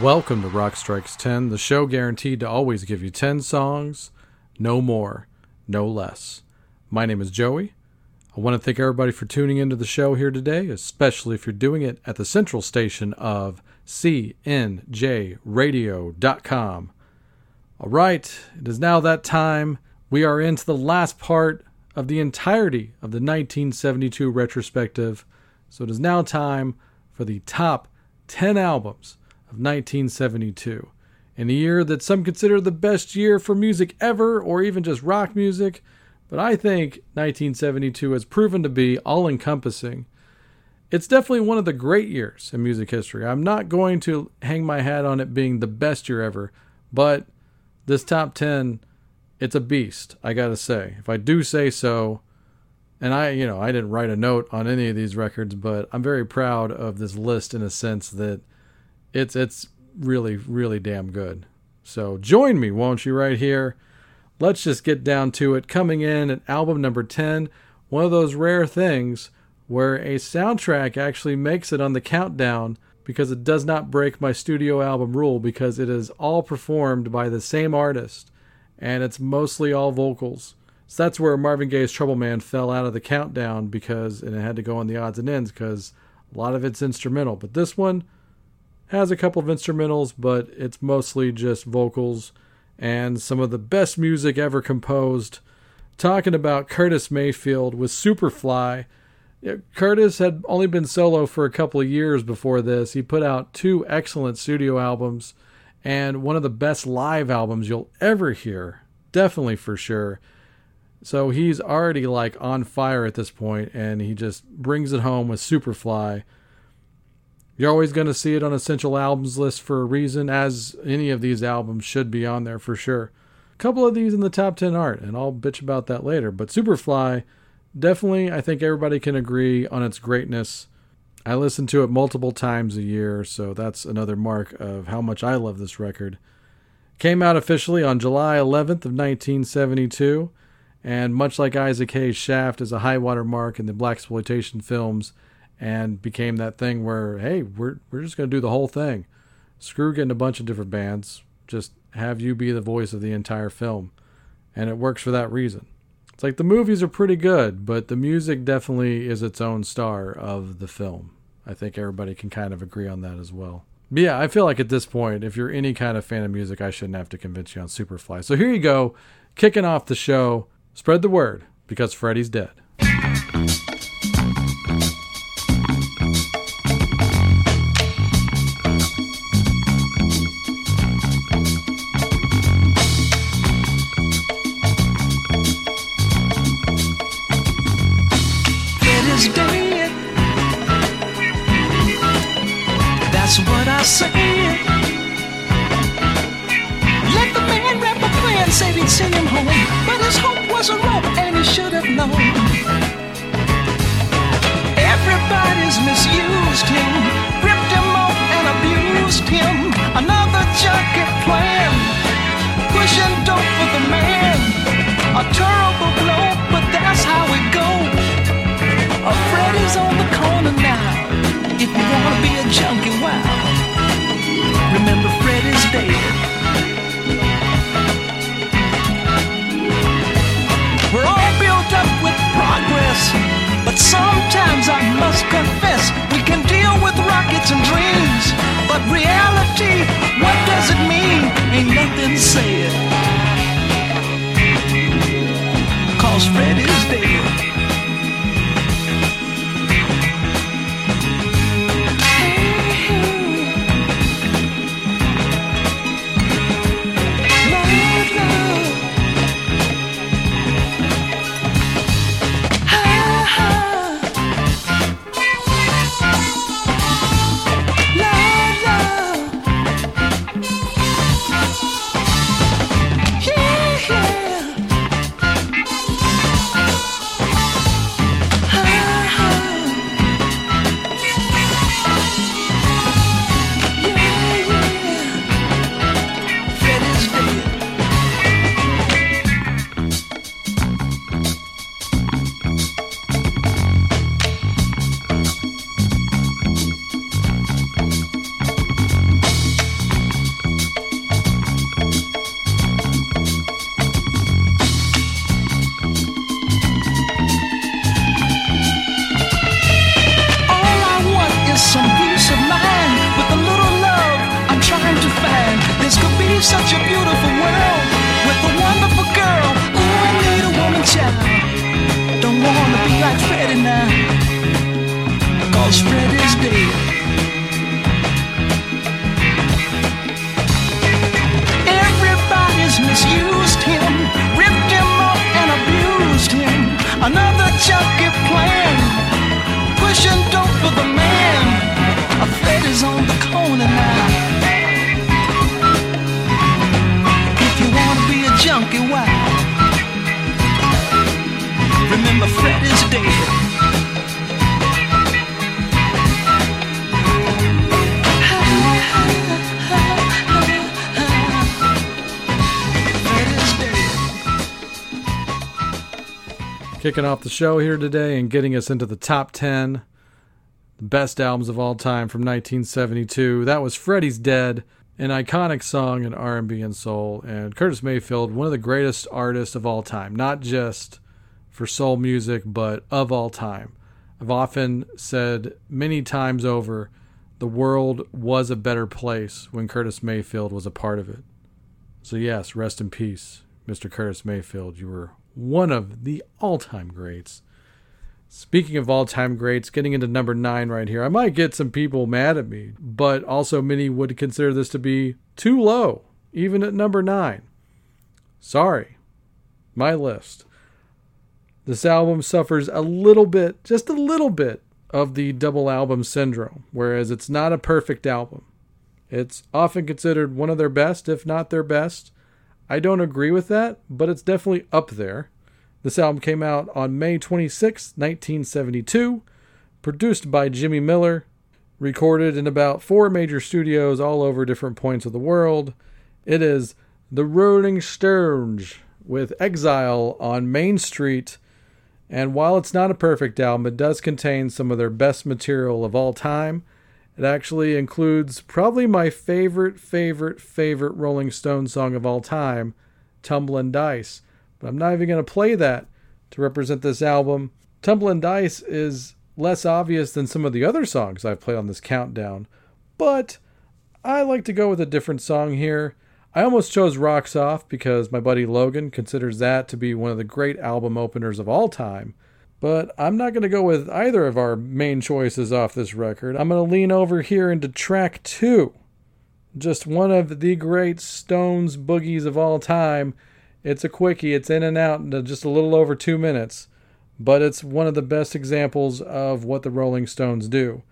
Welcome to Rock Strikes 10, the show guaranteed to always give you 10 songs, no more, no less. My name is Joey. I want to thank everybody for tuning into the show here today, especially if you're doing it at the central station of CNJRadio.com. All right, it is now that time. We are into the last part of the entirety of the 1972 retrospective, so it is now time for the top 10 albums of 1972. In a year that some consider the best year for music ever, or even just rock music, but I think 1972 has proven to be all encompassing. It's definitely one of the great years in music history. I'm not going to hang my hat on it being the best year ever, but this top 10, it's a beast, I gotta say. If I do say so, and I, you know, I didn't write a note on any of these records, but I'm very proud of this list in a sense that it's it's really really damn good. So join me, won't you, right here? Let's just get down to it. Coming in at album number 10, one of those rare things where a soundtrack actually makes it on the countdown because it does not break my studio album rule because it is all performed by the same artist and it's mostly all vocals. So that's where Marvin Gaye's Trouble Man fell out of the countdown because and it had to go on the odds and ends because a lot of it's instrumental. But this one, has a couple of instrumentals, but it's mostly just vocals and some of the best music ever composed. Talking about Curtis Mayfield with Superfly. Curtis had only been solo for a couple of years before this. He put out two excellent studio albums and one of the best live albums you'll ever hear. Definitely for sure. So he's already like on fire at this point and he just brings it home with Superfly. You're always going to see it on Essential Albums list for a reason, as any of these albums should be on there for sure. A couple of these in the top 10 aren't, and I'll bitch about that later. But Superfly, definitely, I think everybody can agree on its greatness. I listen to it multiple times a year, so that's another mark of how much I love this record. Came out officially on July 11th of 1972, and much like Isaac Hayes' Shaft is a high water mark in the blaxploitation films and became that thing where hey we're we're just going to do the whole thing. Screw getting a bunch of different bands just have you be the voice of the entire film. And it works for that reason. It's like the movies are pretty good but the music definitely is its own star of the film. I think everybody can kind of agree on that as well. But yeah i feel like at this point if you're any kind of fan of music i shouldn't have to convince you on superfly. So here you go kicking off the show. Spread the word because freddie's dead reality, what does it mean? Ain't nothing said. Cause Fred is dead. Kicking off the show here today and getting us into the top 10 the best albums of all time from 1972. That was Freddie's Dead, an iconic song in R&B and soul, and Curtis Mayfield, one of the greatest artists of all time, not just for soul music, but of all time. I've often said many times over, the world was a better place when Curtis Mayfield was a part of it. So yes, rest in peace, Mr. Curtis Mayfield. You were one of the all time greats. Speaking of all time greats, getting into number nine right here, I might get some people mad at me, but also many would consider this to be too low, even at number nine. Sorry, my list. This album suffers a little bit, just a little bit, of the double album syndrome, whereas it's not a perfect album. It's often considered one of their best, if not their best. I don't agree with that, but it's definitely up there. This album came out on May 26, 1972, produced by Jimmy Miller, recorded in about four major studios all over different points of the world. It is The Rolling Stones with Exile on Main Street. And while it's not a perfect album, it does contain some of their best material of all time. It actually includes probably my favorite, favorite, favorite Rolling Stone song of all time, Tumblin' Dice. But I'm not even going to play that to represent this album. Tumblin' Dice is less obvious than some of the other songs I've played on this countdown, but I like to go with a different song here. I almost chose Rocks Off because my buddy Logan considers that to be one of the great album openers of all time. But I'm not going to go with either of our main choices off this record. I'm going to lean over here into track two. Just one of the great Stones boogies of all time. It's a quickie, it's in and out in just a little over two minutes. But it's one of the best examples of what the Rolling Stones do,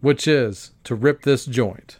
which is to rip this joint.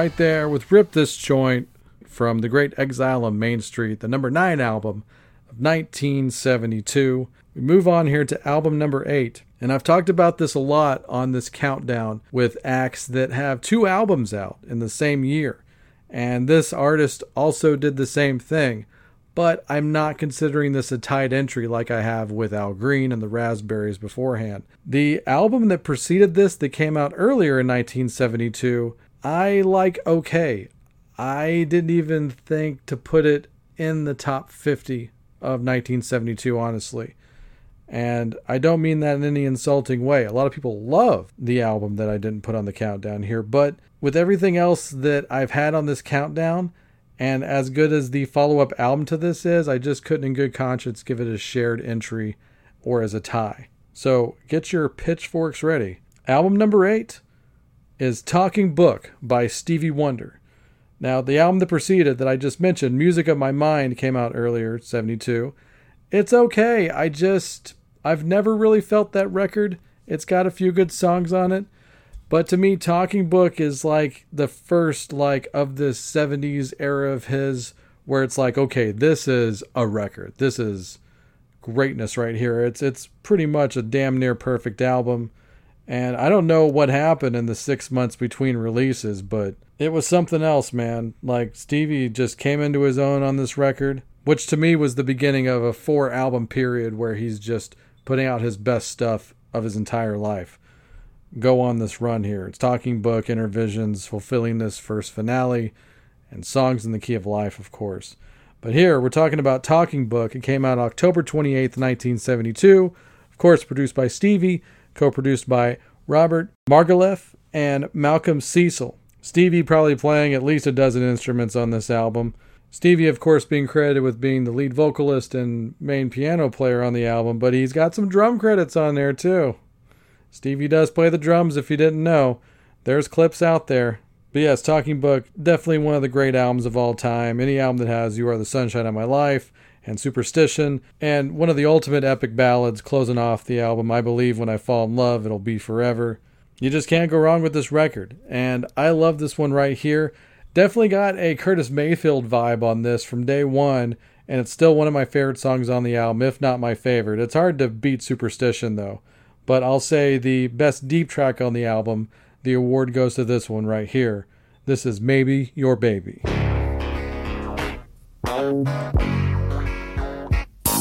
Right there with Rip This Joint from The Great Exile on Main Street, the number nine album of 1972. We move on here to album number eight. And I've talked about this a lot on this countdown with acts that have two albums out in the same year. And this artist also did the same thing. But I'm not considering this a tied entry like I have with Al Green and the Raspberries beforehand. The album that preceded this, that came out earlier in 1972, I like okay. I didn't even think to put it in the top 50 of 1972, honestly. And I don't mean that in any insulting way. A lot of people love the album that I didn't put on the countdown here, but with everything else that I've had on this countdown, and as good as the follow up album to this is, I just couldn't in good conscience give it a shared entry or as a tie. So get your pitchforks ready. Album number eight is Talking Book by Stevie Wonder. Now, the album that preceded that I just mentioned, Music of My Mind, came out earlier, 72. It's okay. I just I've never really felt that record. It's got a few good songs on it. But to me, Talking Book is like the first like of this 70s era of his where it's like, okay, this is a record. This is greatness right here. It's it's pretty much a damn near perfect album. And I don't know what happened in the six months between releases, but it was something else, man. Like Stevie just came into his own on this record, which to me was the beginning of a four album period where he's just putting out his best stuff of his entire life. Go on this run here. It's Talking Book, Innervisions, Fulfillingness' First Finale, and Songs in the Key of Life, of course. But here we're talking about Talking Book. It came out October 28th, 1972. Of course, produced by Stevie, co produced by Robert Margouleff and Malcolm Cecil. Stevie probably playing at least a dozen instruments on this album. Stevie, of course, being credited with being the lead vocalist and main piano player on the album, but he's got some drum credits on there too. Stevie does play the drums if you didn't know. There's clips out there. But yes, Talking Book, definitely one of the great albums of all time. Any album that has You Are the Sunshine of My Life and Superstition, and one of the ultimate epic ballads closing off the album, I Believe When I Fall in Love, It'll Be Forever. You just can't go wrong with this record. And I love this one right here. Definitely got a Curtis Mayfield vibe on this from day one, and it's still one of my favorite songs on the album, if not my favorite. It's hard to beat Superstition, though, but I'll say the best deep track on the album, the award goes to this one right here. This is Maybe Your Baby.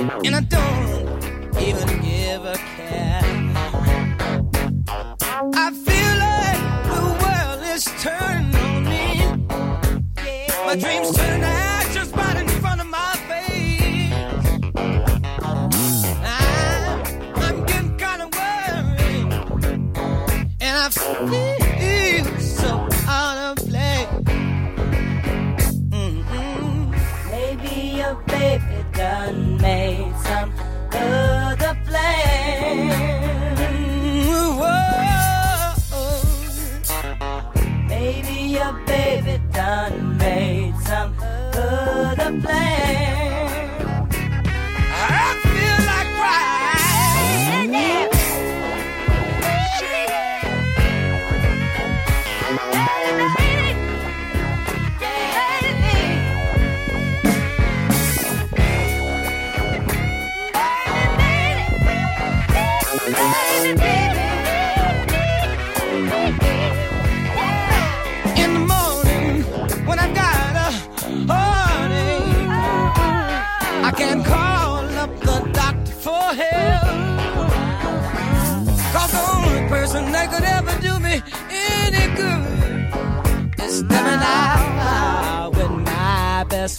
and I don't even give a care. I feel like the world is turning on me. My dreams turn to ashes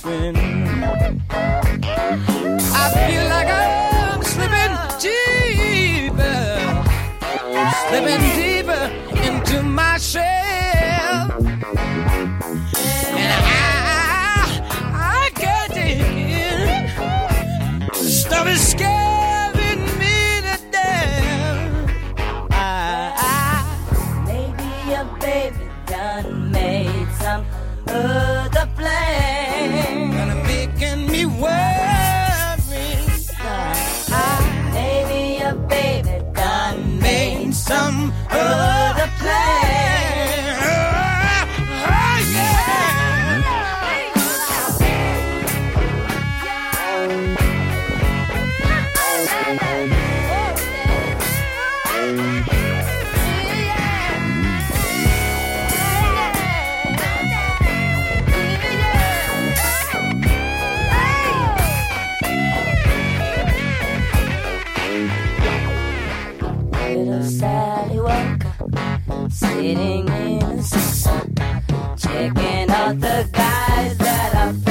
my Little Sally Walker sitting in the sun, checking out the guys that are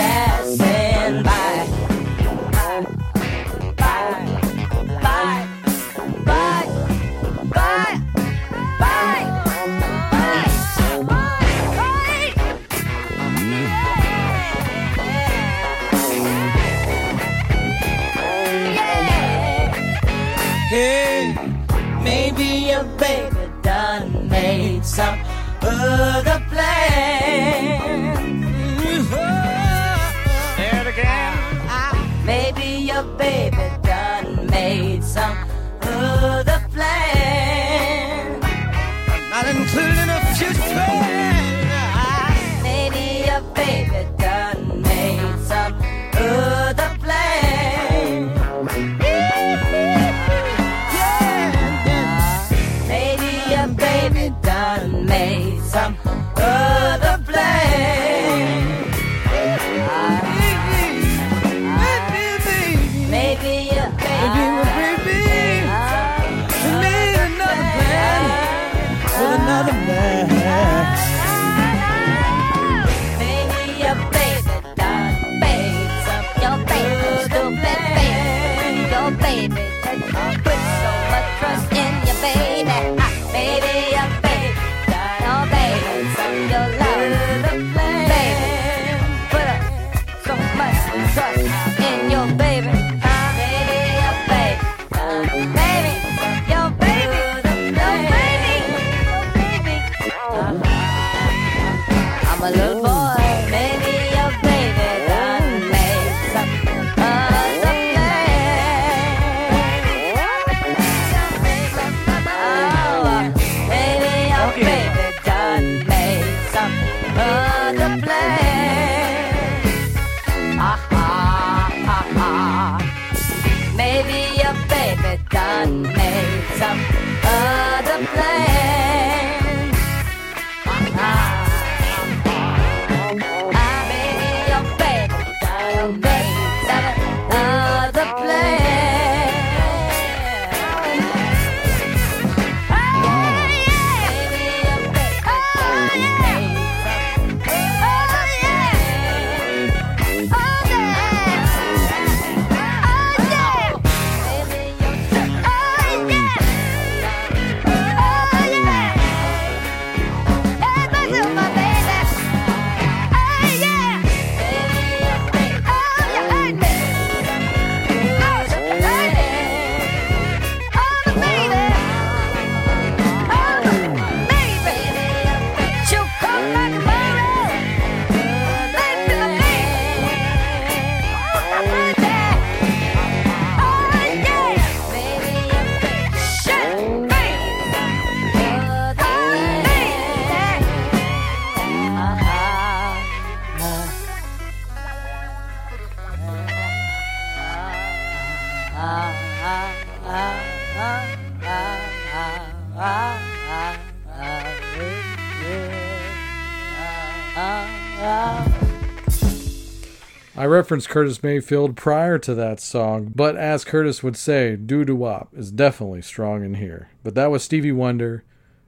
I referenced Curtis Mayfield prior to that song, but as Curtis would say, doo doo wop is definitely strong in here. But that was Stevie Wonder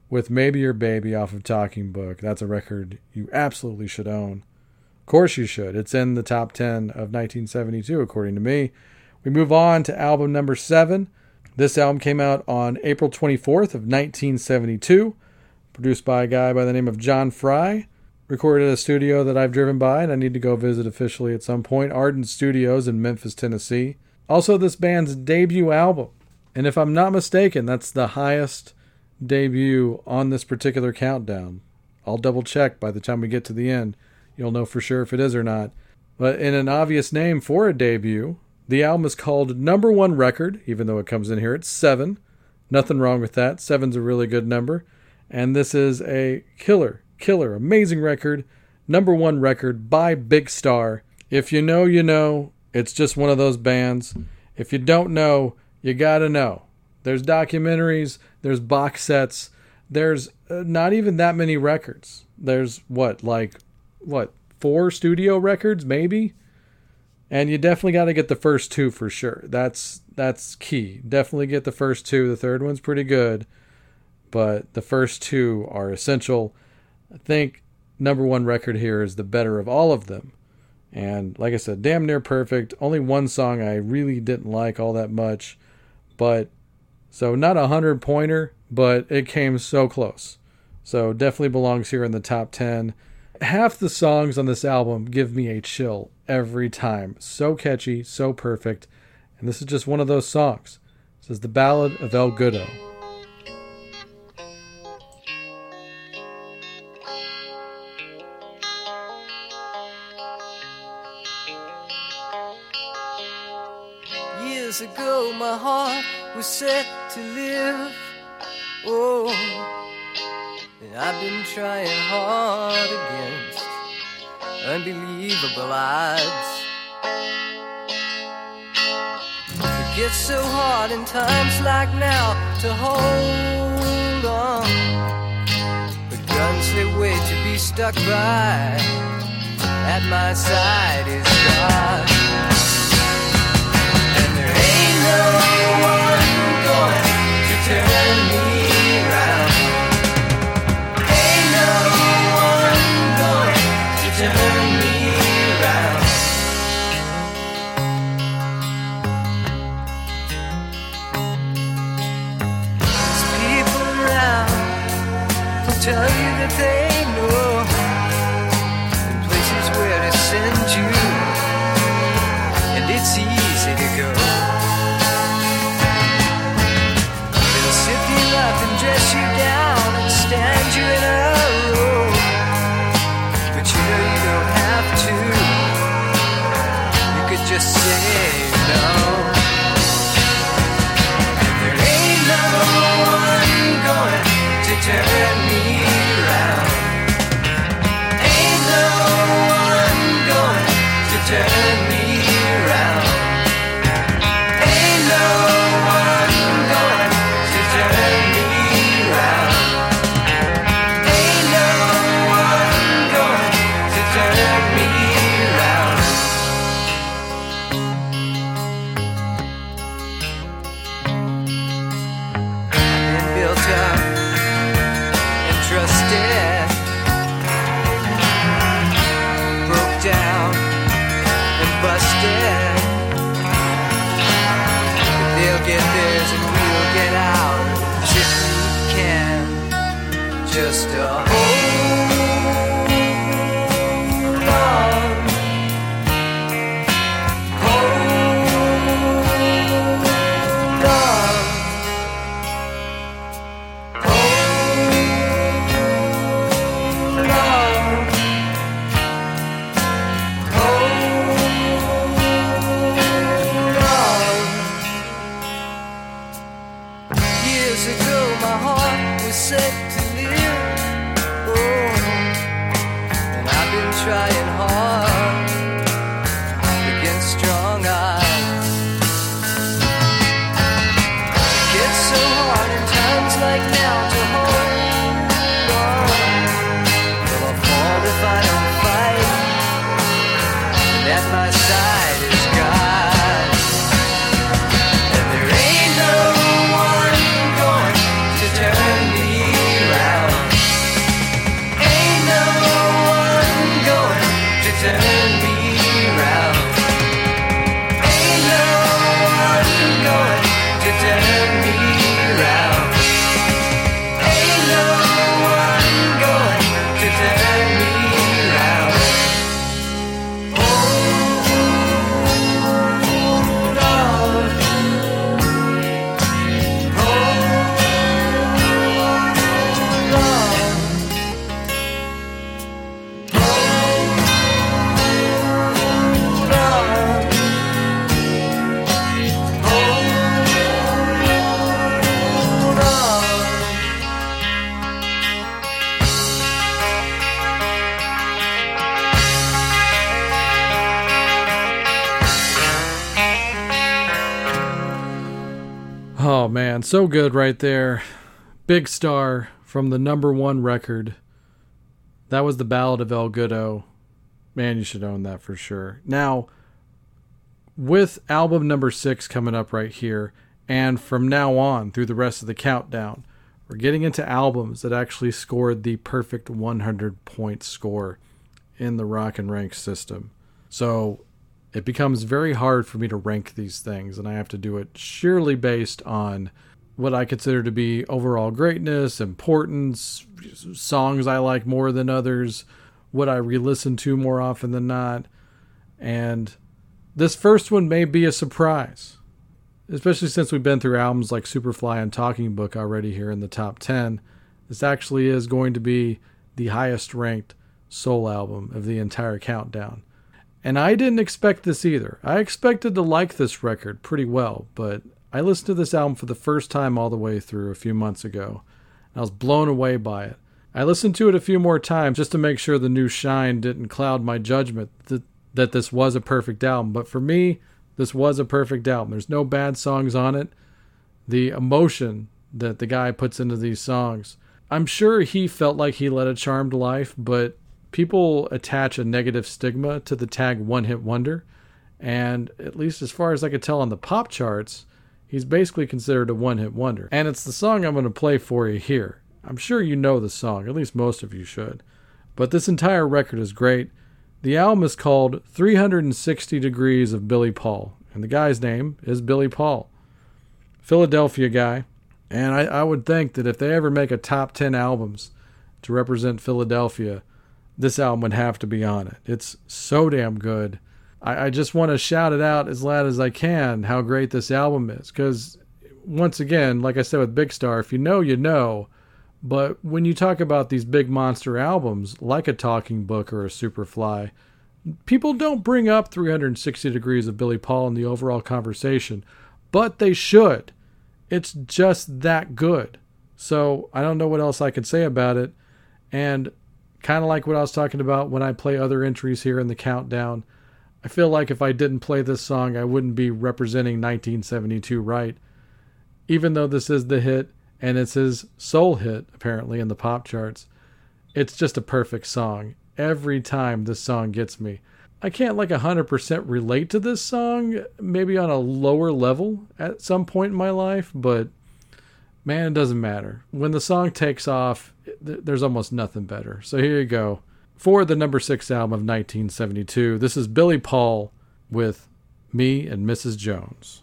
with Maybe Your Baby off of Talking Book. That's a record you absolutely should own. Of course you should. It's in the top 10 of 1972, according to me. We move on to album number seven. This album came out on April 24th of 1972. produced by a guy by the name of John Fry. Recorded at a studio that I've driven by and I need to go visit officially at some point Ardent Studios in Memphis, Tennessee. Also, this band's debut album. And if I'm not mistaken, that's the highest debut on this particular countdown. I'll double check by the time we get to the end. You'll know for sure if it is or not. But in an obvious name for a debut, the album is called Number One Record, even though it comes in here at seven. Nothing wrong with that. Seven's a really good number. And this is a killer, killer, amazing record. Number one record by Big Star. If you know, you know. It's just one of those bands. If you don't know, you gotta know. There's documentaries, there's box sets, there's uh, not even that many records. There's what, like, what, four studio records, maybe? And you definitely got to get the first two for sure. That's that's key. Definitely get the first two. The third one's pretty good, but the first two are essential. I think number one record here is the better of all of them. And like I said, damn near perfect. Only one song I really didn't like all that much, but so not a hundred pointer, but it came so close. So definitely belongs here in the top ten. Half the songs on this album give me a chill every time. So catchy, so perfect. And this is just one of those songs. This is the Ballad of El Goodo. Years ago, my heart was set to live. Oh, and I've been trying hard against unbelievable odds. It gets so hard in times like now to hold on. The guns they wait to be stuck by. At my side is God. Tell you that they know the places where to send you, can. So good right there. Big star from the number one record. That was the Ballad of El Goodo. Man, you should own that for sure. Now, with album number six coming up right here, and from now on through the rest of the countdown, we're getting into albums that actually scored the perfect 100 point score in the Rock and Rank system. So it becomes very hard for me to rank these things, and I have to do it sheerly based on what I consider to be overall greatness, importance, songs I like more than others, what I re listen to more often than not. And this first one may be a surprise, especially since we've been through albums like Superfly and Talking Book already here in the top 10. This actually is going to be the highest ranked soul album of the entire countdown. And I didn't expect this either. I expected to like this record pretty well, but I listened to this album for the first time all the way through a few months ago. I was blown away by it. I listened to it a few more times just to make sure the new shine didn't cloud my judgment that, that this was a perfect album. But for me, this was a perfect album. There's no bad songs on it. The emotion that the guy puts into these songs, I'm sure he felt like he led a charmed life, but people attach a negative stigma to the tag one hit wonder. And at least as far as I could tell on the pop charts, he's basically considered a one hit wonder. And it's the song I'm going to play for you here. I'm sure you know the song, at least most of you should. But this entire record is great. The album is called 360 Degrees of Billy Paul, and the guy's name is Billy Paul. Philadelphia guy. And I, I would think that if they ever make a top 10 albums to represent Philadelphia, this album would have to be on it. It's so damn good. I, I just want to shout it out as loud as I can how great this album is. Because, once again, like I said with Big Star, if you know, you know. But when you talk about these big monster albums, like a Talking Book or a Superfly, people don't bring up 360 Degrees of Billy Paul in the overall conversation, but they should. It's just that good. So I don't know what else I can say about it. And kind of like what I was talking about when I play other entries here in the countdown, I feel like if I didn't play this song, I wouldn't be representing 1972 right. Even though this is the hit and it's his soul hit, apparently, in the pop charts, it's just a perfect song. Every time this song gets me. I can't like 100% relate to this song, maybe on a lower level at some point in my life, but man, it doesn't matter. When the song takes off, there's almost nothing better. So here you go. For the number six album of 1972, this is Billy Paul with Me and Mrs. Jones.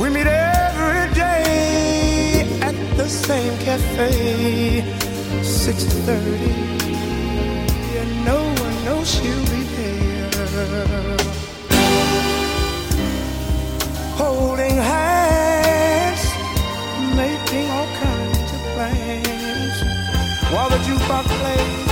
We meet every day at the same cafe, 6:30, and no one knows she'll be there. Holding hands, making all kinds of plans, while the jukebox plays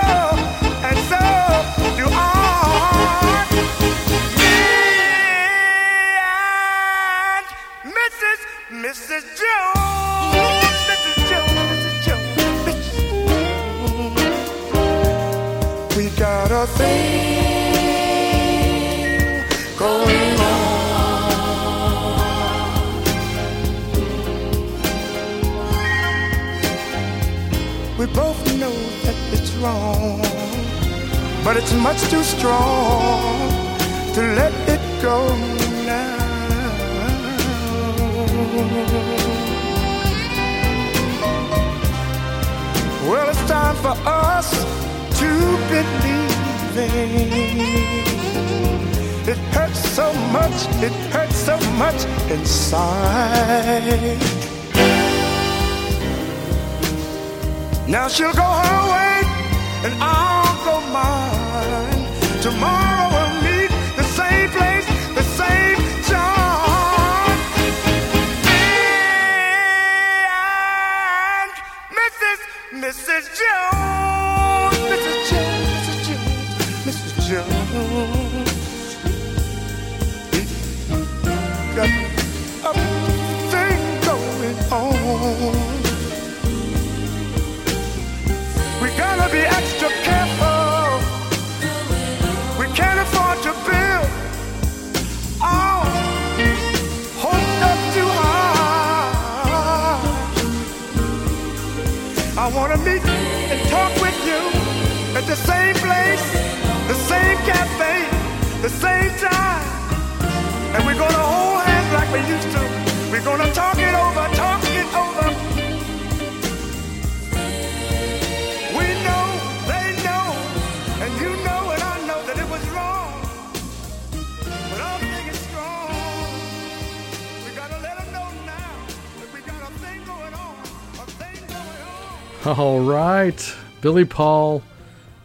right. Billy Paul,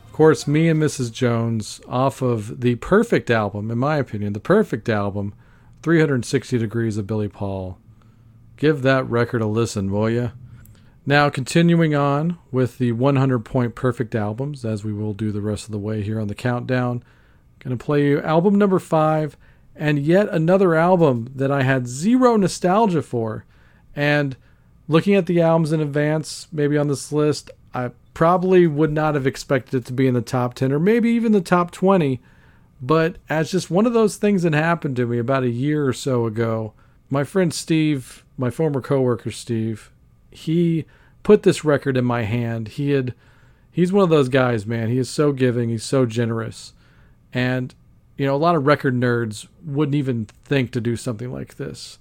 of course, me and Mrs. Jones off of the perfect album, in my opinion, the perfect album, 360 Degrees of Billy Paul. Give that record a listen, will ya? Now, continuing on with the 100 point perfect albums, as we will do the rest of the way here on the countdown. Going to play you album number five, and yet another album that I had zero nostalgia for. And looking at the albums in advance, maybe on this list, I probably would not have expected it to be in the top 10 or maybe even the top 20. But as just one of those things that happened to me about a year or so ago, my friend Steve, my former coworker Steve, he put this record in my hand. He had he's one of those guys, man. He is so giving, he's so generous. And you know, a lot of record nerds wouldn't even think to do something like this.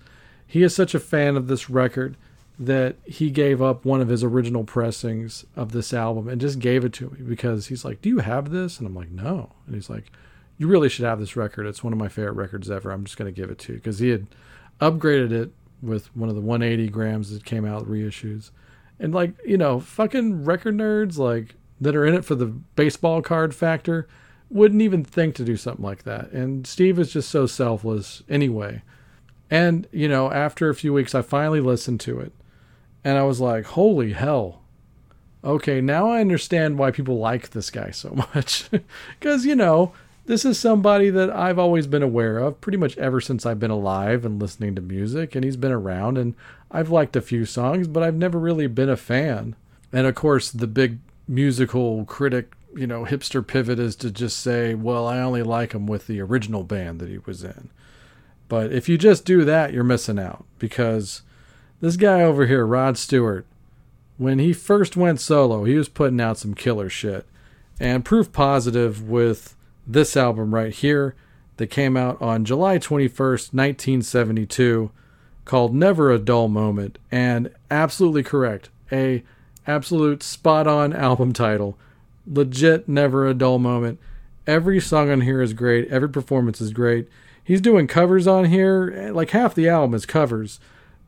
He is such a fan of this record that he gave up one of his original pressings of this album and just gave it to me because he's like, "Do you have this?" And I'm like, "No." And he's like, "You really should have this record. It's one of my favorite records ever. I'm just going to give it to you." Because he had upgraded it with one of the 180 grams that came out reissues. And like, you know, fucking record nerds like that are in it for the baseball card factor wouldn't even think to do something like that. And Steve is just so selfless anyway. And, you know, after a few weeks I finally listened to it and I was like, "Holy hell." Okay, now I understand why people like this guy so much. Cuz, you know, this is somebody that I've always been aware of pretty much ever since I've been alive and listening to music and he's been around and I've liked a few songs but I've never really been a fan. And of course the big musical critic, you know, hipster pivot is to just say, "Well, I only like him with the original band that he was in." But if you just do that, you're missing out because this guy over here, Rod Stewart, when he first went solo, he was putting out some killer shit. And proof positive with this album right here that came out on July 21st, 1972 called Never a Dull Moment and absolutely correct. A absolute spot on album title. Legit never a dull moment. Every song on here is great. Every performance is great. He's doing covers on here. Like half the album is covers,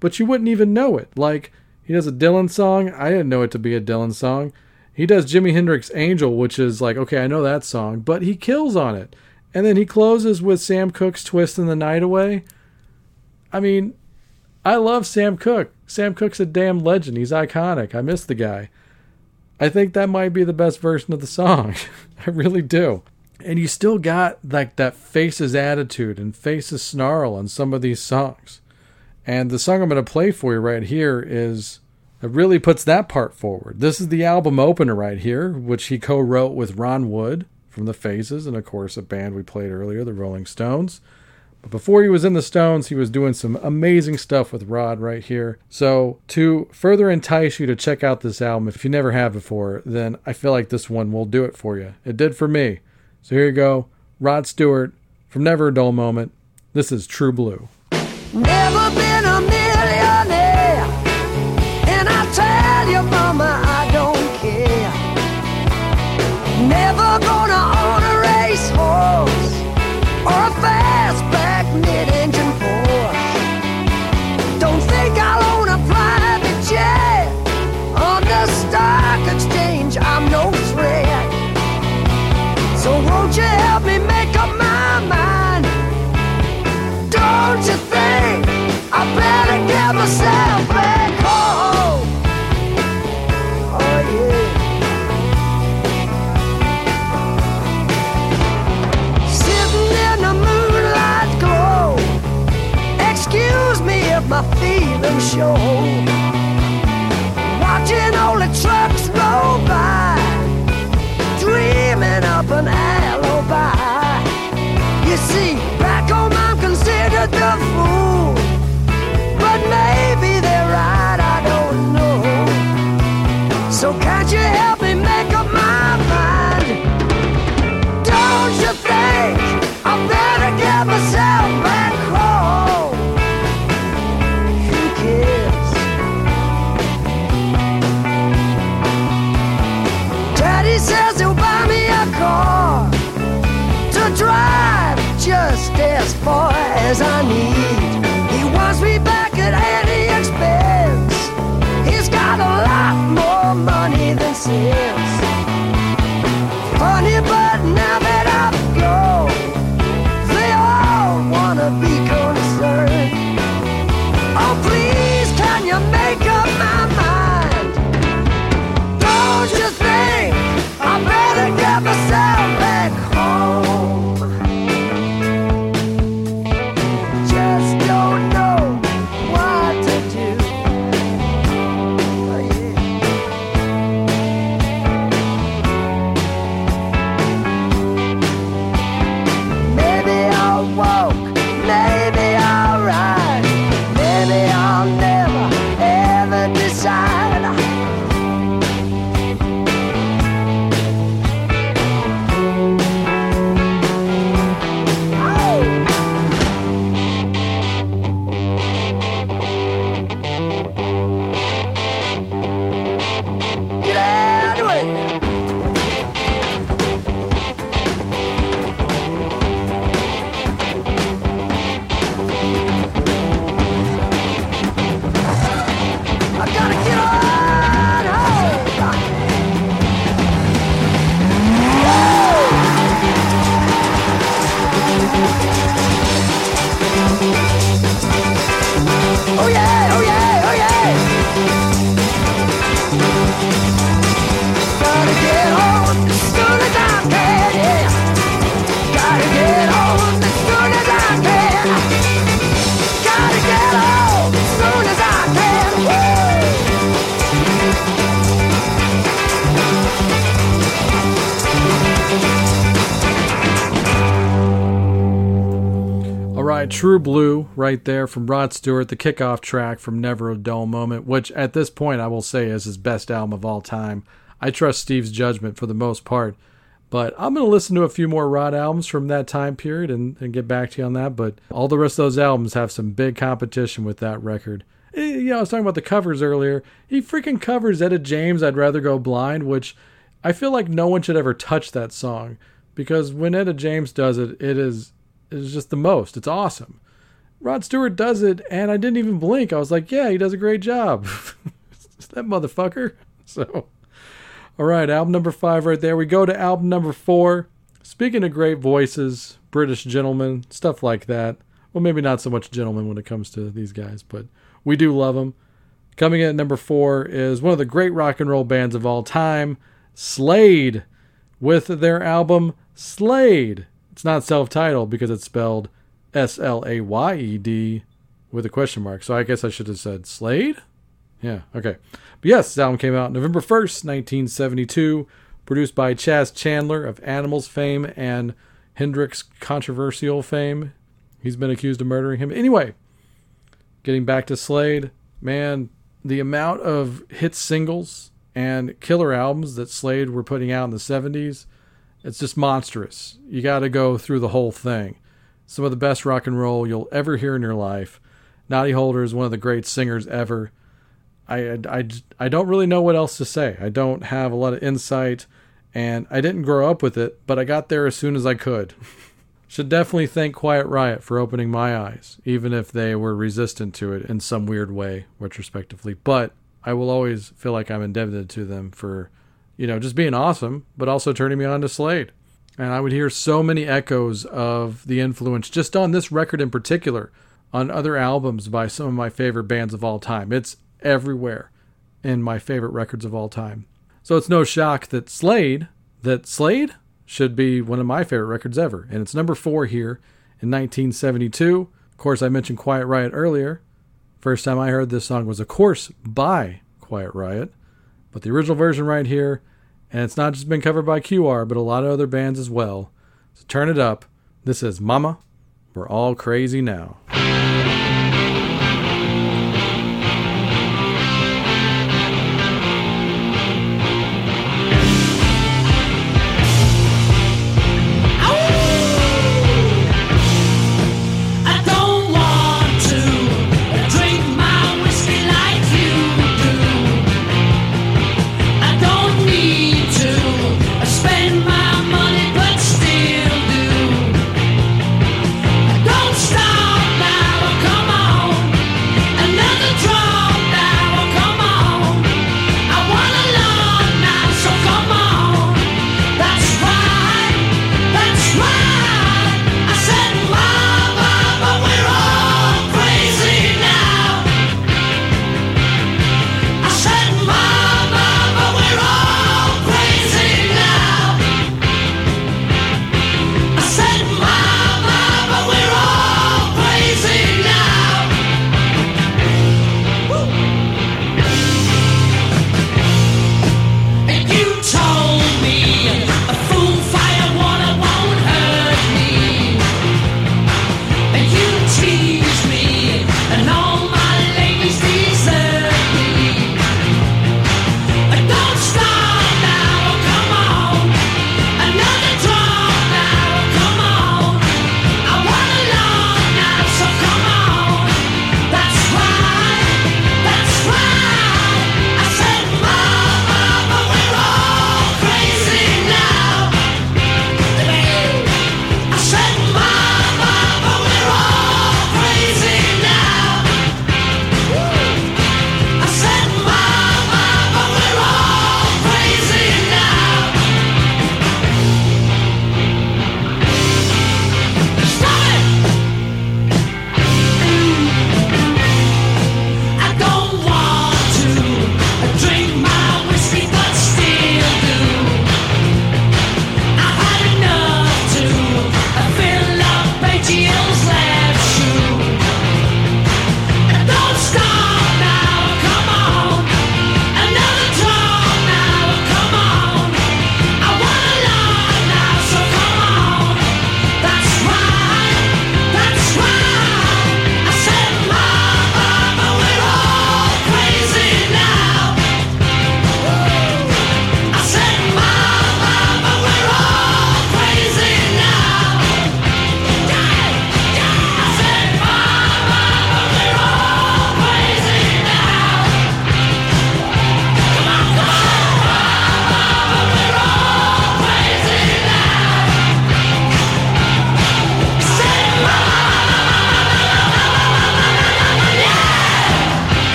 but you wouldn't even know it. Like he does a Dylan song. I didn't know it to be a Dylan song. He does Jimi Hendrix Angel, which is like, okay, I know that song, but he kills on it. And then he closes with Sam Cooke's Twisting the Night Away. I mean, I love Sam Cooke. Sam Cooke's a damn legend. He's iconic. I miss the guy. I think that might be the best version of the song. I really do. And you still got like that faces attitude and faces snarl on some of these songs. And the song I'm going to play for you right here is it really puts that part forward. This is the album opener right here, which he co-wrote with Ron Wood from the Faces and of course a band we played earlier, the Rolling Stones. But before he was in the Stones, he was doing some amazing stuff with Rod right here. So, to further entice you to check out this album, if you never have before, then I feel like this one will do it for you. It did for me. So, here you go Rod Stewart from Never a Dull Moment. This is True Blue. Never True Blue, right there from Rod Stewart, the kickoff track from Never a Dull Moment, which at this point I will say is his best album of all time. I trust Steve's judgment for the most part, but I'm going to listen to a few more Rod albums from that time period and, and get back to you on that. But all the rest of those albums have some big competition with that record. Eh, You know, I was talking about the covers earlier. He freaking covers Etta James, I'd Rather Go Blind, which I feel like no one should ever touch that song because when Etta James does it, it is is just the most. It's awesome. Rod Stewart does it, and I didn't even blink. I was like, yeah, he does a great job. that motherfucker. So, all right, album number five right there. We go to album number four. Speaking of great voices, British gentlemen, stuff like that. Well, maybe not so much gentlemen when it comes to these guys, but we do love them. Coming in at number four is one of the great rock and roll bands of all time, Slade, with their album Slayed. It's not self titled because it's spelled S L A Y E D with a question mark. So I guess I should have said Slayed? Yeah, okay. But yes, this album came out November 1st, 1972, produced by Chas Chandler of Animals fame and Hendrix controversial fame. He's been accused of murdering him. Anyway, getting back to Slade, man, the amount of hit singles and killer albums that Slade were putting out in the 70s, it's just monstrous. You got to go through the whole thing. Some of the best rock and roll you'll ever hear in your life. Noddy Holder is one of the great singers ever. I, I, I don't really know what else to say. I don't have a lot of insight, and I didn't grow up with it, but I got there as soon as I could. Should definitely thank Quiet Riot for opening my eyes, even if they were resistant to it in some weird way, retrospectively. But I will always feel like I'm indebted to them for, you know, just being awesome, but also turning me on to Slade. And I would hear so many echoes of the influence just on this record in particular, on other albums by some of my favorite bands of all time. It's everywhere in my favorite records of all time. So it's no shock that Slade, that Slade should be one of my favorite records ever. And it's number four here in 1972. Of course, I mentioned Quiet Riot earlier. First time I heard this song was, of course, by Quiet Riot. But the original version right here, and it's not just been covered by QR, but a lot of other bands as well. So turn it up. This is Mama, We're All Crazy Now.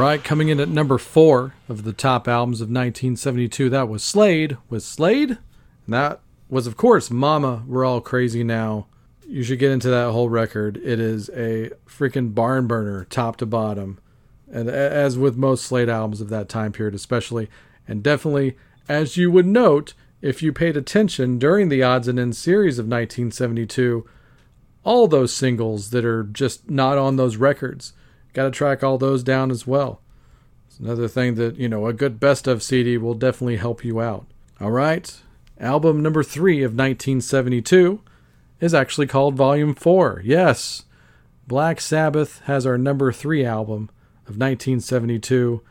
Right, coming in at number four of the top albums of 1972, that was Slade with Slayed. And that was, of course, Mama, We're All Crazy Now. You should get into that whole record. It is a freaking barn burner, top to bottom. And as with most Slade albums of that time period, especially, and definitely, as you would note if you paid attention during the odds and ends series of 1972, all those singles that are just not on those records. Got to track all those down as well. It's another thing that, you know, a good best of CD will definitely help you out. All right. Album number three of 1972 is actually called Volume 4. Yes. Black Sabbath has our number three album of 1972.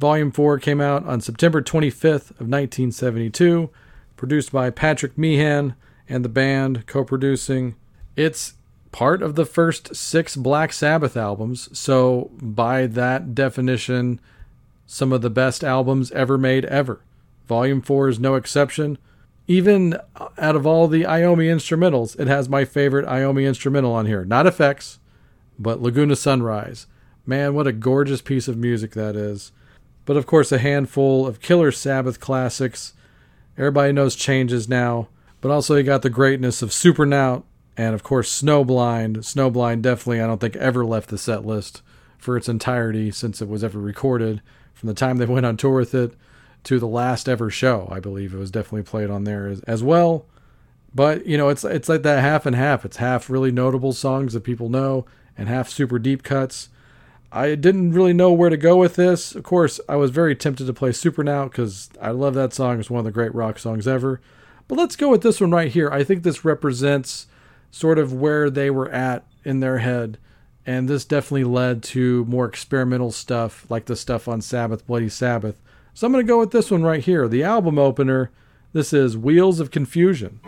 Volume 4 came out on September 25th of 1972, produced by Patrick Meehan and the band co-producing. It's part of the first six Black Sabbath albums, so by that definition, some of the best albums ever made ever. Volume 4 is no exception. Even out of all the Iommi instrumentals, it has my favorite Iommi instrumental on here. Not FX, but Laguna Sunrise. Man, what a gorgeous piece of music that is. But of course, a handful of killer Sabbath classics. Everybody knows changes now, but also you got the greatness of Supernaut and of course Snowblind. Snowblind definitely, I don't think, ever left the set list for its entirety since it was ever recorded. From the time they went on tour with it to the last ever show, I believe it was definitely played on there as, as well. But you know, it's it's like that half and half. It's half really notable songs that people know, and half super deep cuts. I didn't really know where to go with this. Of course, I was very tempted to play Supernaut because I love that song. It's one of the great rock songs ever. But let's go with this one right here. I think this represents sort of where they were at in their head. And this definitely led to more experimental stuff like the stuff on Sabbath, Bloody Sabbath. So I'm going to go with this one right here, the album opener. This is Wheels of Confusion.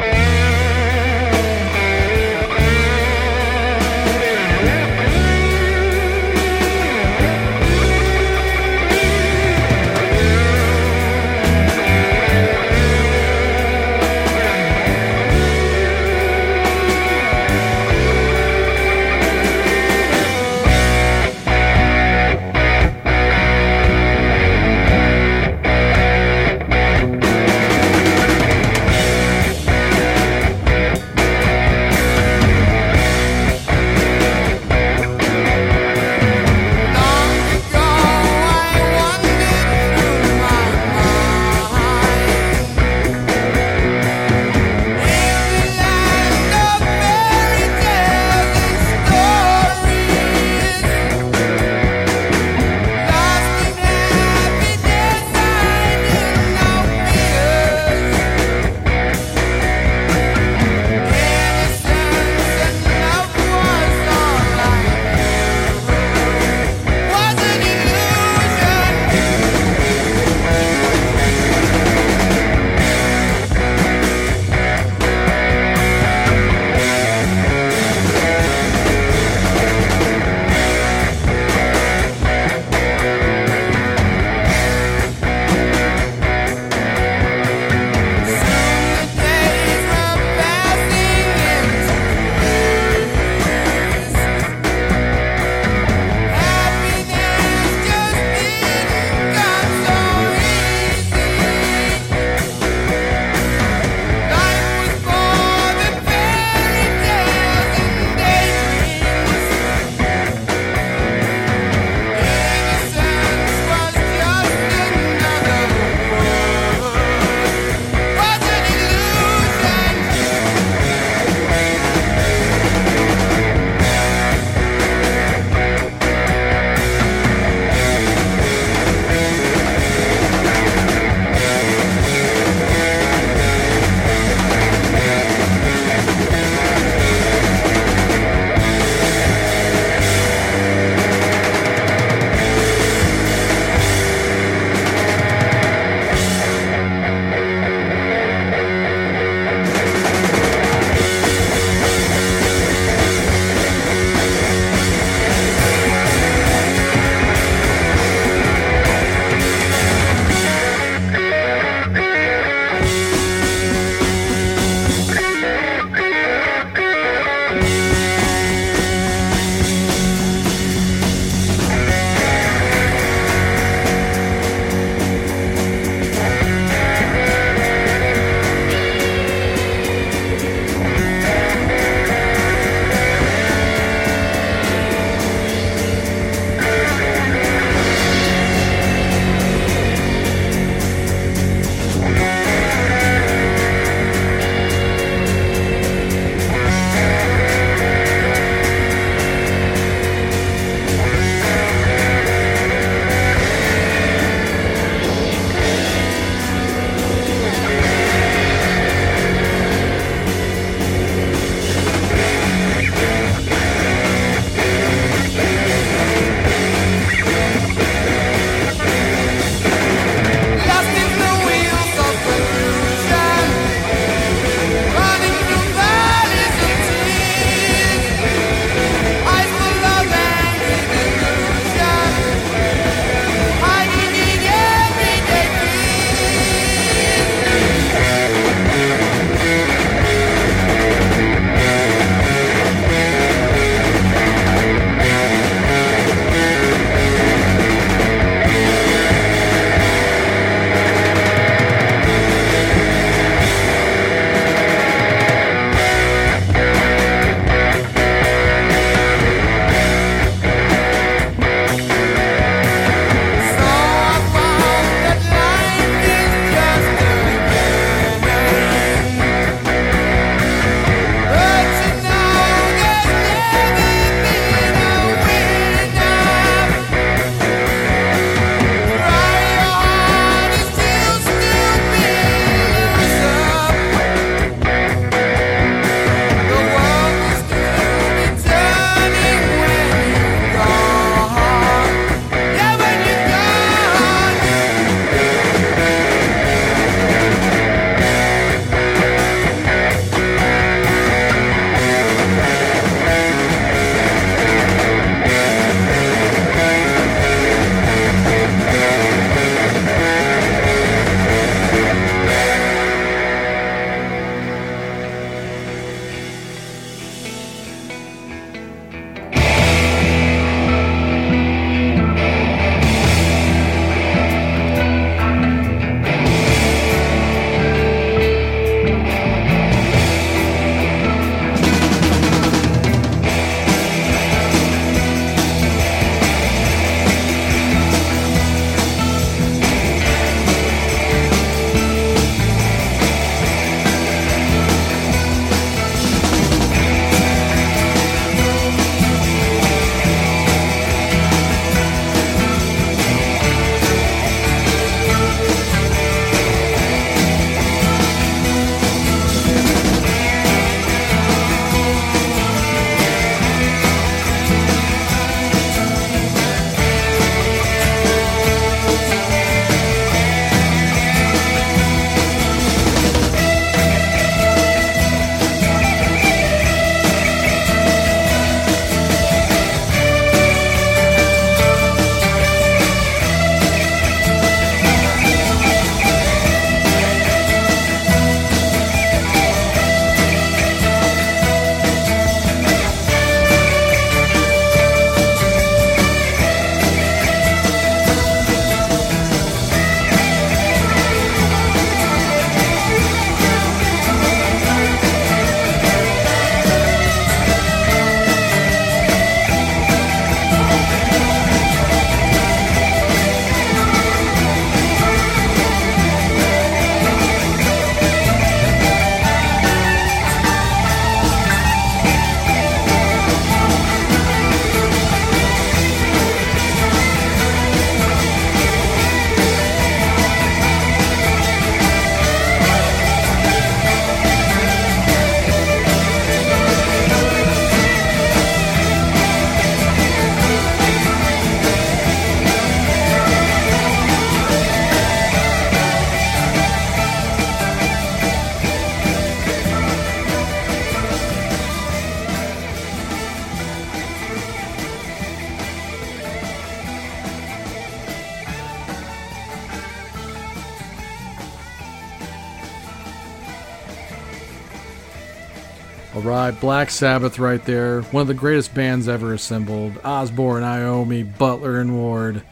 Black Sabbath right there. One of the greatest bands ever assembled. Osbourne, Iommi, Butler, and Ward.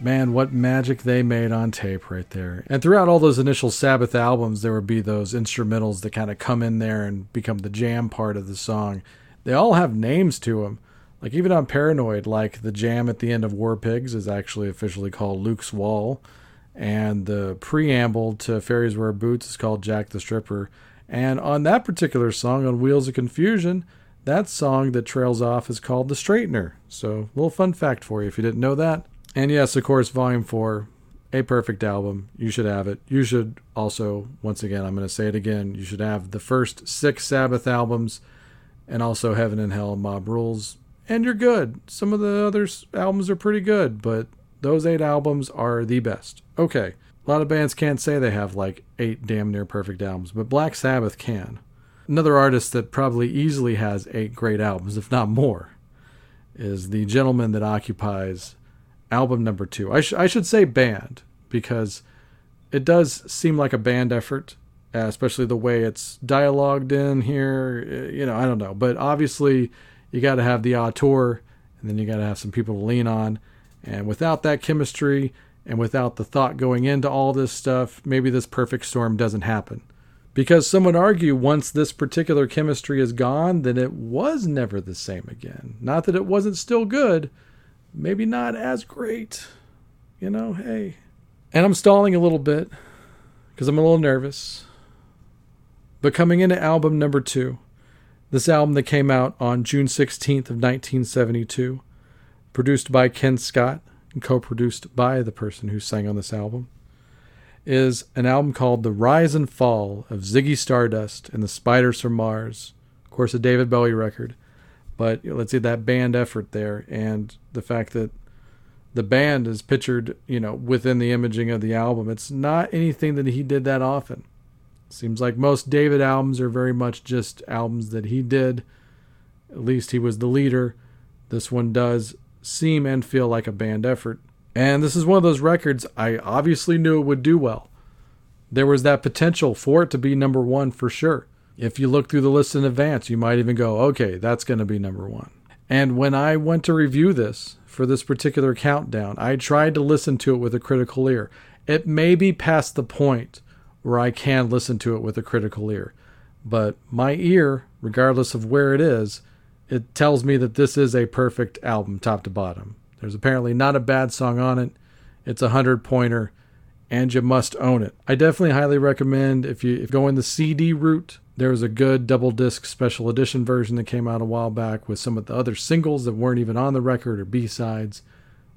Man, what magic they made on tape right there. And throughout all those initial Sabbath albums, there would be those instrumentals that kind of come in there and become the jam part of the song. They all have names to them. Like even on Paranoid, like the jam at the end of War Pigs is actually officially called Luke's Wall. And the preamble to Fairies Wear Boots is called Jack the Stripper. And on that particular song, on Wheels of Confusion, that song that trails off is called The Straightener. So, little fun fact for you if you didn't know that. And yes, of course, Volume 4, a perfect album. You should have it. You should also, once again, I'm going to say it again, you should have the first six Sabbath albums and also Heaven and Hell Mob Rules. And you're good. Some of the other albums are pretty good, but those eight albums are the best. Okay. A lot of bands can't say they have like eight damn near perfect albums, but Black Sabbath can. Another artist that probably easily has eight great albums, if not more, is the gentleman that occupies album number two. I, sh- I should say band because it does seem like a band effort, especially the way it's dialogued in here. You know, I don't know, but obviously you got to have the auteur, and then you got to have some people to lean on. And without that chemistry and without the thought going into all this stuff, maybe this perfect storm doesn't happen. Because some would argue once this particular chemistry is gone, then it was never the same again. Not that it wasn't still good, maybe not as great. You know, hey. And I'm stalling a little bit because I'm a little nervous. But coming into album number two, this album that came out on June 16th of 1972, produced by Ken Scott and co-produced by the person who sang on this album, is an album called The Rise and Fall of Ziggy Stardust and the Spiders from Mars. Of course, a David Bowie record. But you know, let's see that band effort there and the fact that the band is pictured, you know, within the imaging of the album. It's not anything that he did that often. Seems like most David albums are very much just albums that he did. At least he was the leader. This one does seem and feel like a band effort. And this is one of those records I obviously knew it would do well. There was that potential for it to be number one for sure. If you look through the list in advance, you might even go, okay, that's going to be number one. And when I went to review this for this particular countdown, I tried to listen to it with a critical ear. It may be past the point where I can listen to it with a critical ear, but my ear, regardless of where it is, it tells me that this is a perfect album top to bottom. There's apparently not a bad song on it. It's a hundred pointer, and you must own it. I definitely highly recommend if you if going the CD route. There was a good double disc special edition version that came out a while back with some of the other singles that weren't even on the record or B sides.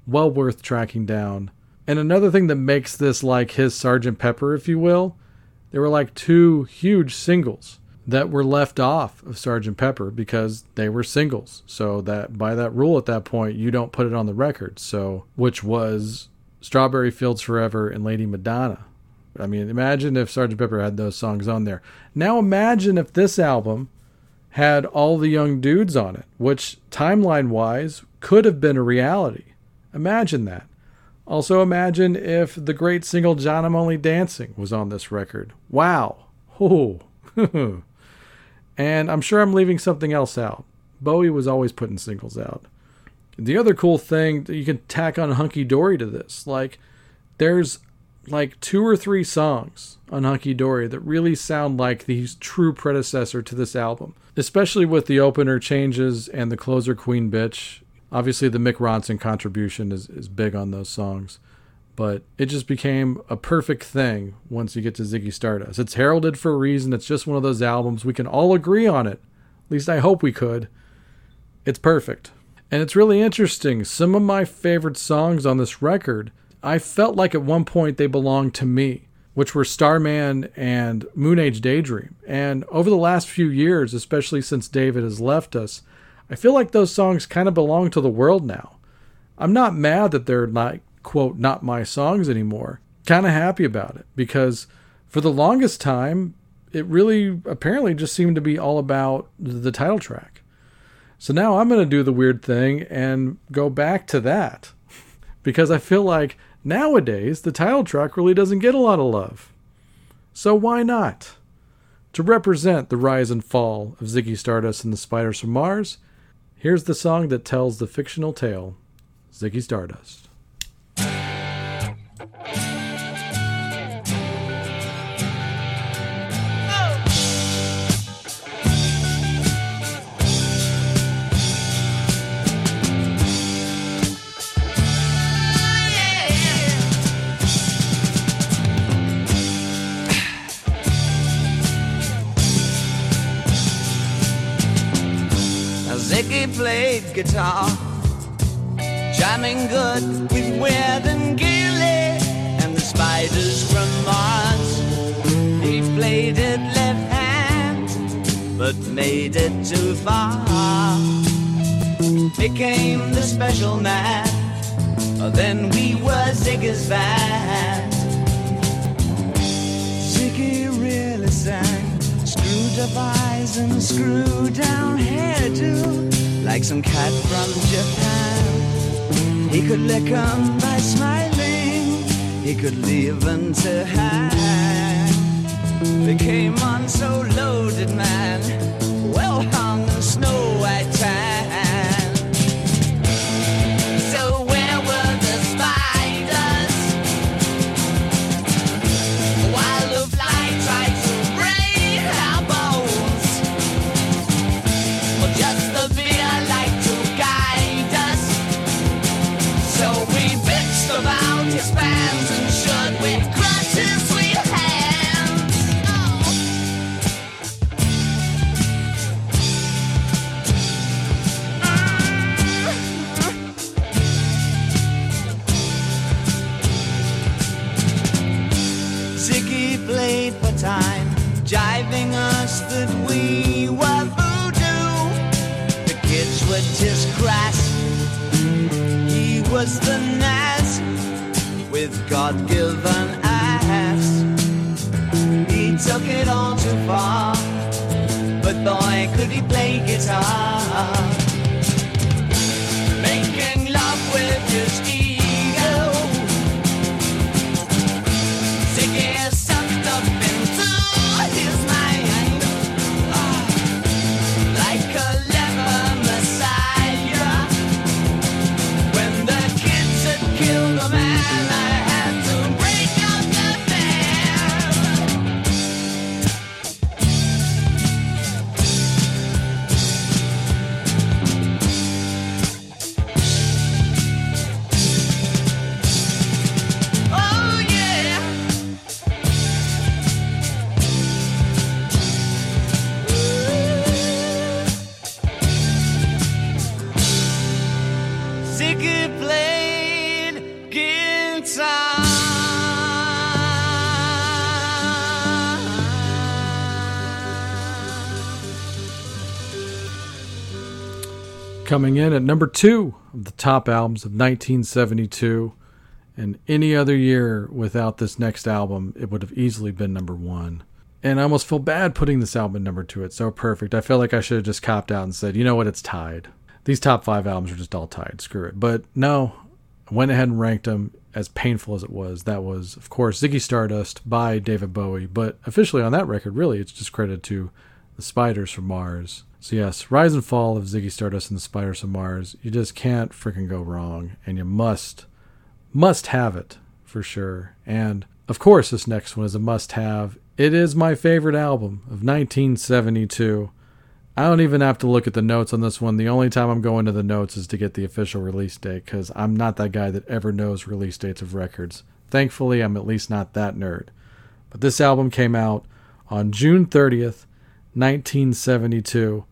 Well worth tracking down. And another thing that makes this like his Sergeant Pepper, if you will, there were like two huge singles that were left off of Sergeant Pepper because they were singles. So that by that rule at that point, you don't put it on the record. So which was Strawberry Fields Forever and Lady Madonna. I mean, imagine if Sergeant Pepper had those songs on there. Now imagine if this album had all the young dudes on it, which timeline wise could have been a reality. Imagine that. Also, imagine if the great single John I'm Only Dancing was on this record. Wow. Oh. and I'm sure I'm leaving something else out. Bowie was always putting singles out. The other cool thing you can tack on Hunky Dory to this, like, there's like two or three songs on Hunky Dory that really sound like the true predecessor to this album, especially with the opener changes and the closer Queen Bitch. Obviously, the Mick Ronson contribution is, is big on those songs, but it just became a perfect thing once you get to Ziggy Stardust. It's heralded for a reason. It's just one of those albums. We can all agree on it. At least I hope we could. It's perfect. And it's really interesting. Some of my favorite songs on this record, I felt like at one point they belonged to me, which were Starman and Moon Age Daydream. And over the last few years, especially since David has left us, I feel like those songs kind of belong to the world now. I'm not mad that they're not, quote, not my songs anymore. Kind of happy about it because for the longest time, it really apparently just seemed to be all about the title track. So now I'm going to do the weird thing and go back to that because I feel like nowadays the title track really doesn't get a lot of love. So why not? to represent the rise and fall of Ziggy Stardust and the Spiders from Mars, here's the song that tells the fictional tale Ziggy Stardust. Ziggy played guitar, jamming good with Weird and Gilly and spiders from Mars. He played it left hand, but made it too far. Became the special man, then we were Ziggy's band. Ziggy really sang. Screwed up eyes and screw down hairdo, like some cat from Japan. He could lick 'em by smiling, he could leave 'em to hang. They came on so loaded, man, was the Nazz with God given ass. He took it all too far, but boy, could he play guitar. Making love with his Coming in at number two of the top albums of 1972, and any other year without this next album, it would have easily been number one. And I almost feel bad putting this album number two. It's so perfect. I feel like I should have just copped out and said, you know what, it's tied. These top five albums are just all tied. Screw it. But no, I went ahead and ranked them as painful as it was. That was, of course, Ziggy Stardust by David Bowie. But officially on that record, really, it's just credit to the Spiders from Mars. So yes, Rise and Fall of Ziggy Stardust and the Spiders from Mars. You just can't freaking go wrong, and you must, must have it for sure. And of course, this next one is a must-have. It is my favorite album of 1972. I don't even have to look at the notes on this one. The only time I'm going to the notes is to get the official release date because I'm not that guy that ever knows release dates of records. Thankfully, I'm at least not that nerd. But this album came out on June 30th, 1972.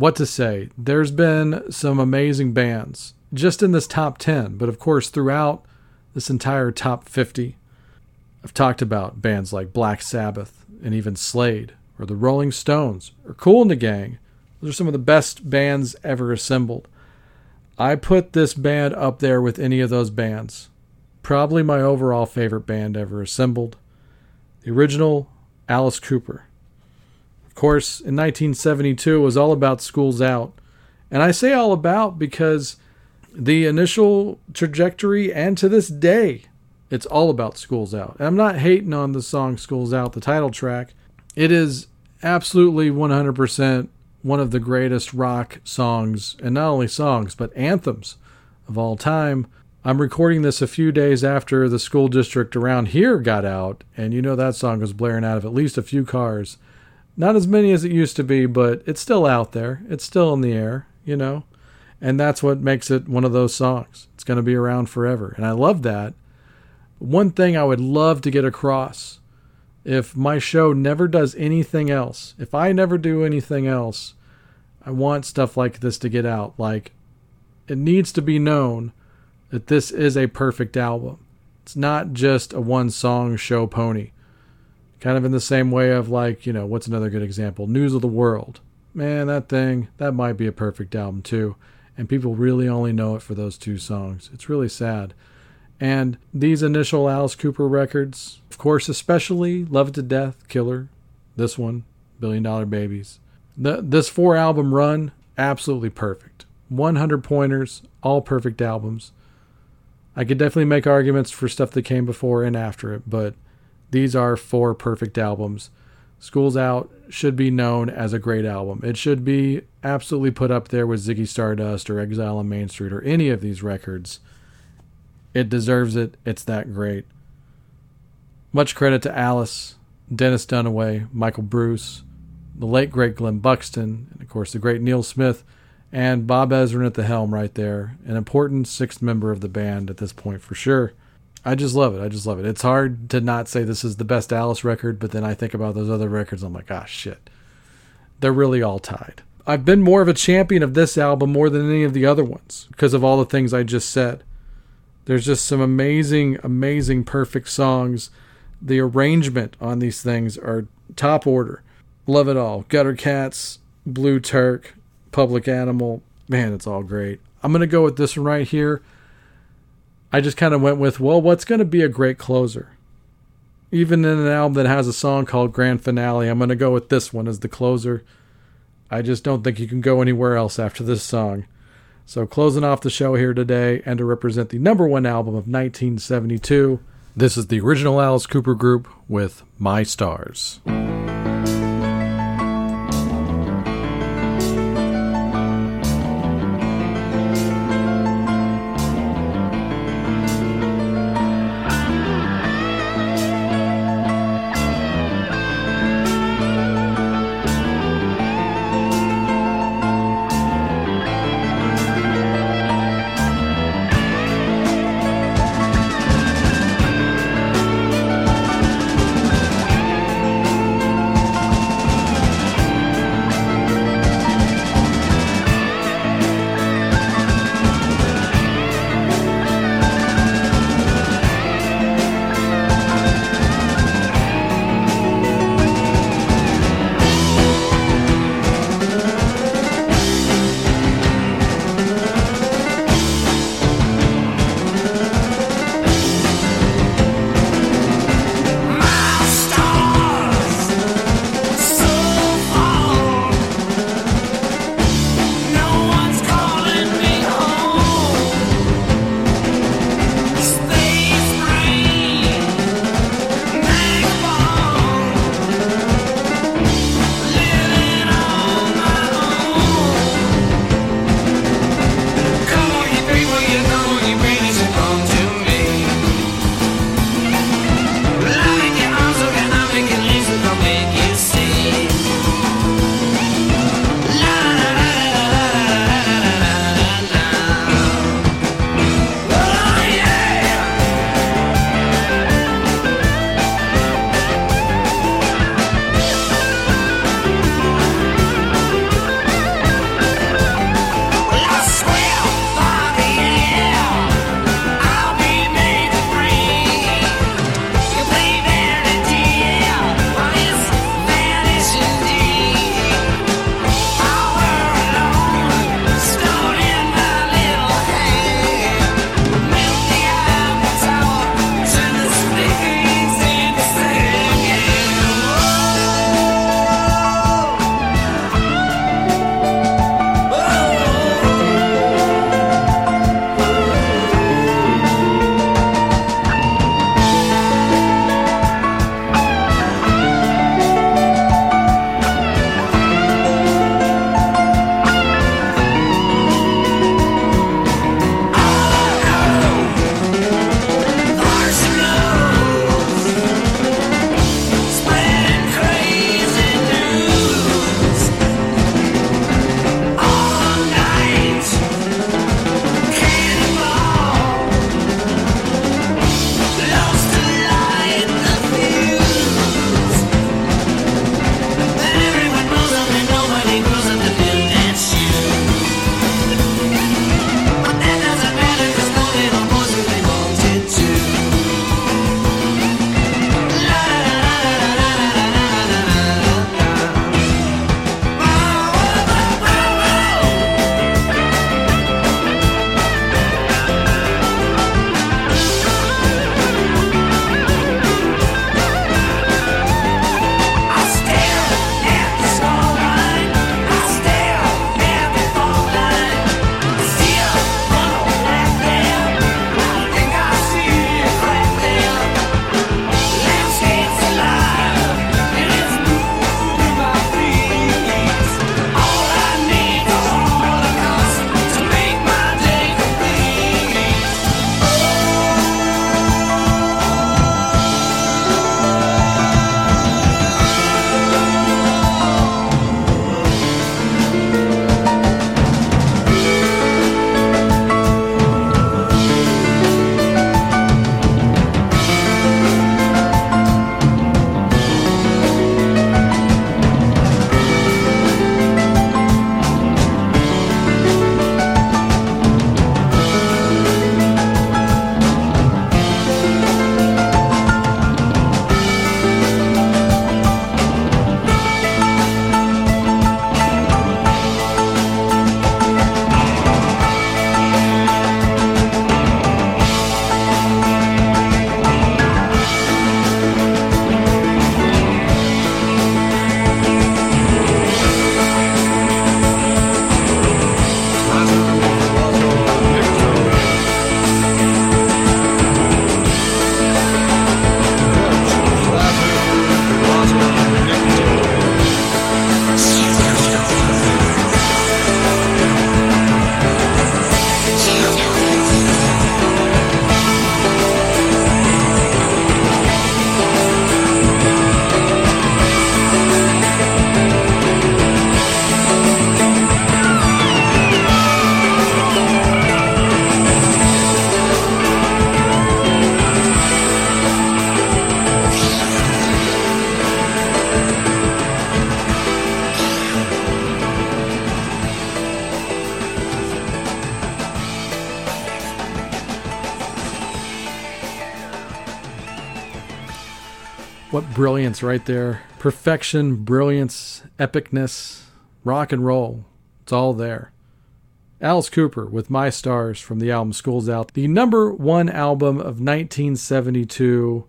What to say? There's been some amazing bands just in this top 10, but of course, throughout this entire top 50, I've talked about bands like Black Sabbath and even Slade or the Rolling Stones or Kool and the Gang. Those are some of the best bands ever assembled. I put this band up there with any of those bands. Probably my overall favorite band ever assembled. The original Alice Cooper. Course, in 1972, it was all about Schools Out. And I say all about because the initial trajectory and to this day, it's all about Schools Out. And I'm not hating on the song Schools Out, the title track. It is absolutely 100% one of the greatest rock songs, and not only songs, but anthems of all time. I'm recording this a few days after the school district around here got out, and you know that song was blaring out of at least a few cars. Not as many as it used to be, but it's still out there. It's still in the air, you know? And that's what makes it one of those songs. It's going to be around forever. And I love that. One thing I would love to get across if my show never does anything else, if I never do anything else, I want stuff like this to get out. Like, it needs to be known that this is a perfect album. It's not just a one song show pony. Kind of in the same way of, like, you know, what's another good example? News of the World. Man, that thing, that might be a perfect album too. And people really only know it for those two songs. It's really sad. And these initial Alice Cooper records, of course, especially Love to Death, Killer, this one, Billion Dollar Babies. The, this four album run, absolutely perfect. 100 pointers, all perfect albums. I could definitely make arguments for stuff that came before and after it, but these are four perfect albums. School's Out should be known as a great album. It should be absolutely put up there with Ziggy Stardust or Exile on Main Street or any of these records. It deserves it. It's that great. Much credit to Alice, Dennis Dunaway, Michael Bruce, the late great Glen Buxton, and of course the great Neal Smith, and Bob Ezrin at the helm right there. An important sixth member of the band at this point for sure. I just love it. I just love it. It's hard to not say this is the best Alice record, but then I think about those other records. I'm like, gosh, shit. They're really all tied. I've been more of a champion of this album more than any of the other ones because of all the things I just said. There's just some amazing, amazing, perfect songs. The arrangement on these things are top order. Love it all. Gutter Cats, Blue Turk, Public Animal. Man, it's all great. I'm going to go with this one right here. I just kind of went with, well, what's going to be a great closer? Even in an album that has a song called Grand Finale, I'm going to go with this one as the closer. I just don't think you can go anywhere else after this song. So, closing off the show here today, and to represent the number one album of 1972, this is the original Alice Cooper group with My Stars. Brilliance right there. Perfection, brilliance, epicness, rock and roll. It's all there. Alice Cooper with My Stars from the album School's Out, the number one album of 1972.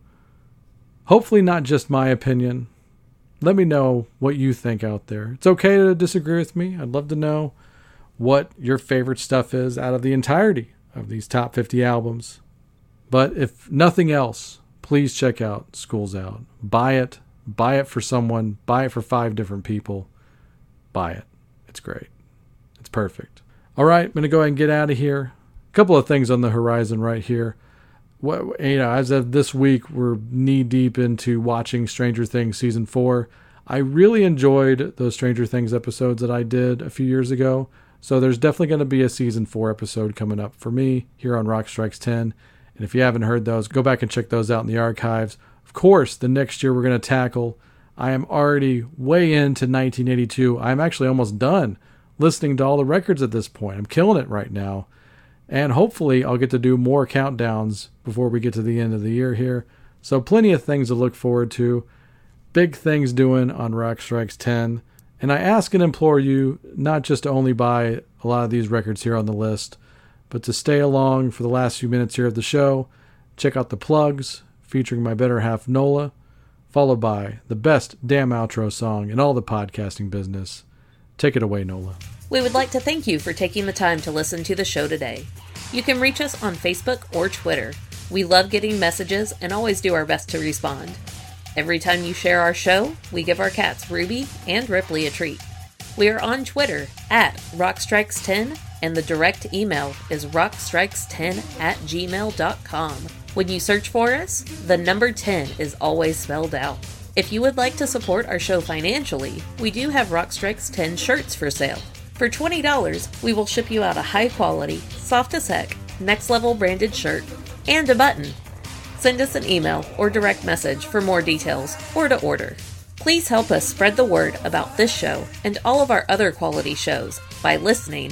Hopefully, not just my opinion. Let me know what you think out there. It's okay to disagree with me. I'd love to know what your favorite stuff is out of the entirety of these top 50 albums. But if nothing else, please check out School's Out. Buy it. Buy it for someone. Buy it for five different people. Buy it. It's great. It's perfect. All right, I'm going to go ahead and get out of here. A couple of things on the horizon right here. What you know, as of this week, we're knee deep into watching Stranger Things season four. I really enjoyed those Stranger Things episodes that I did a few years ago. So there's definitely going to be a season four episode coming up for me here on Rock Strikes 10. And if you haven't heard those, go back and check those out in the archives. Of course, the next year we're going to tackle. I am already way into 1982. I'm actually almost done listening to all the records at this point. I'm killing it right now. And hopefully, I'll get to do more countdowns before we get to the end of the year here. So, plenty of things to look forward to. Big things doing on Rock Strikes 10. And I ask and implore you not just to only buy a lot of these records here on the list, but to stay along for the last few minutes here of the show. Check out the plugs featuring my better half Nola, followed by the best damn outro song in all the podcasting business. Take it away, Nola. We would like to thank you for taking the time to listen to the show today. You can reach us on Facebook or Twitter. We love getting messages and always do our best to respond. Every time you share our show, we give our cats Ruby and Ripley a treat. We are on Twitter at Rockstrikes10 and the direct email is rockstrikes10 at gmail.com. When you search for us, the number 10 is always spelled out. If you would like to support our show financially, we do have Rockstrikes 10 shirts for sale. For $20, we will ship you out a high quality, soft as heck, next level branded shirt and a button. Send us an email or direct message for more details or to order. Please help us spread the word about this show and all of our other quality shows by listening,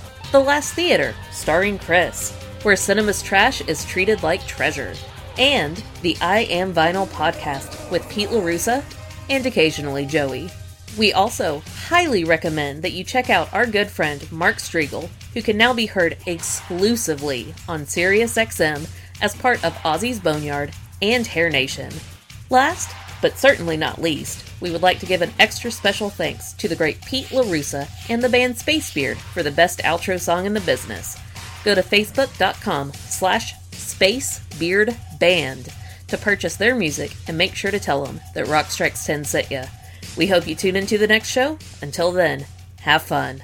The Last Theater, starring Chris, where cinema's trash is treated like treasure. And the I Am Vinyl podcast with Pete LaRussa and occasionally Joey. We also highly recommend that you check out our good friend Mark Strigl, who can now be heard exclusively on SiriusXM as part of Ozzy's Boneyard and Hair Nation. Last, but certainly not least, we would like to give an extra special thanks to the great Pete LaRussa and the band Spacebeard for the best outro song in the business. Go to facebook.com slash spacebeardband to purchase their music and make sure to tell them that Rock Strikes 10 sent ya. We hope you tune into the next show. Until then, have fun.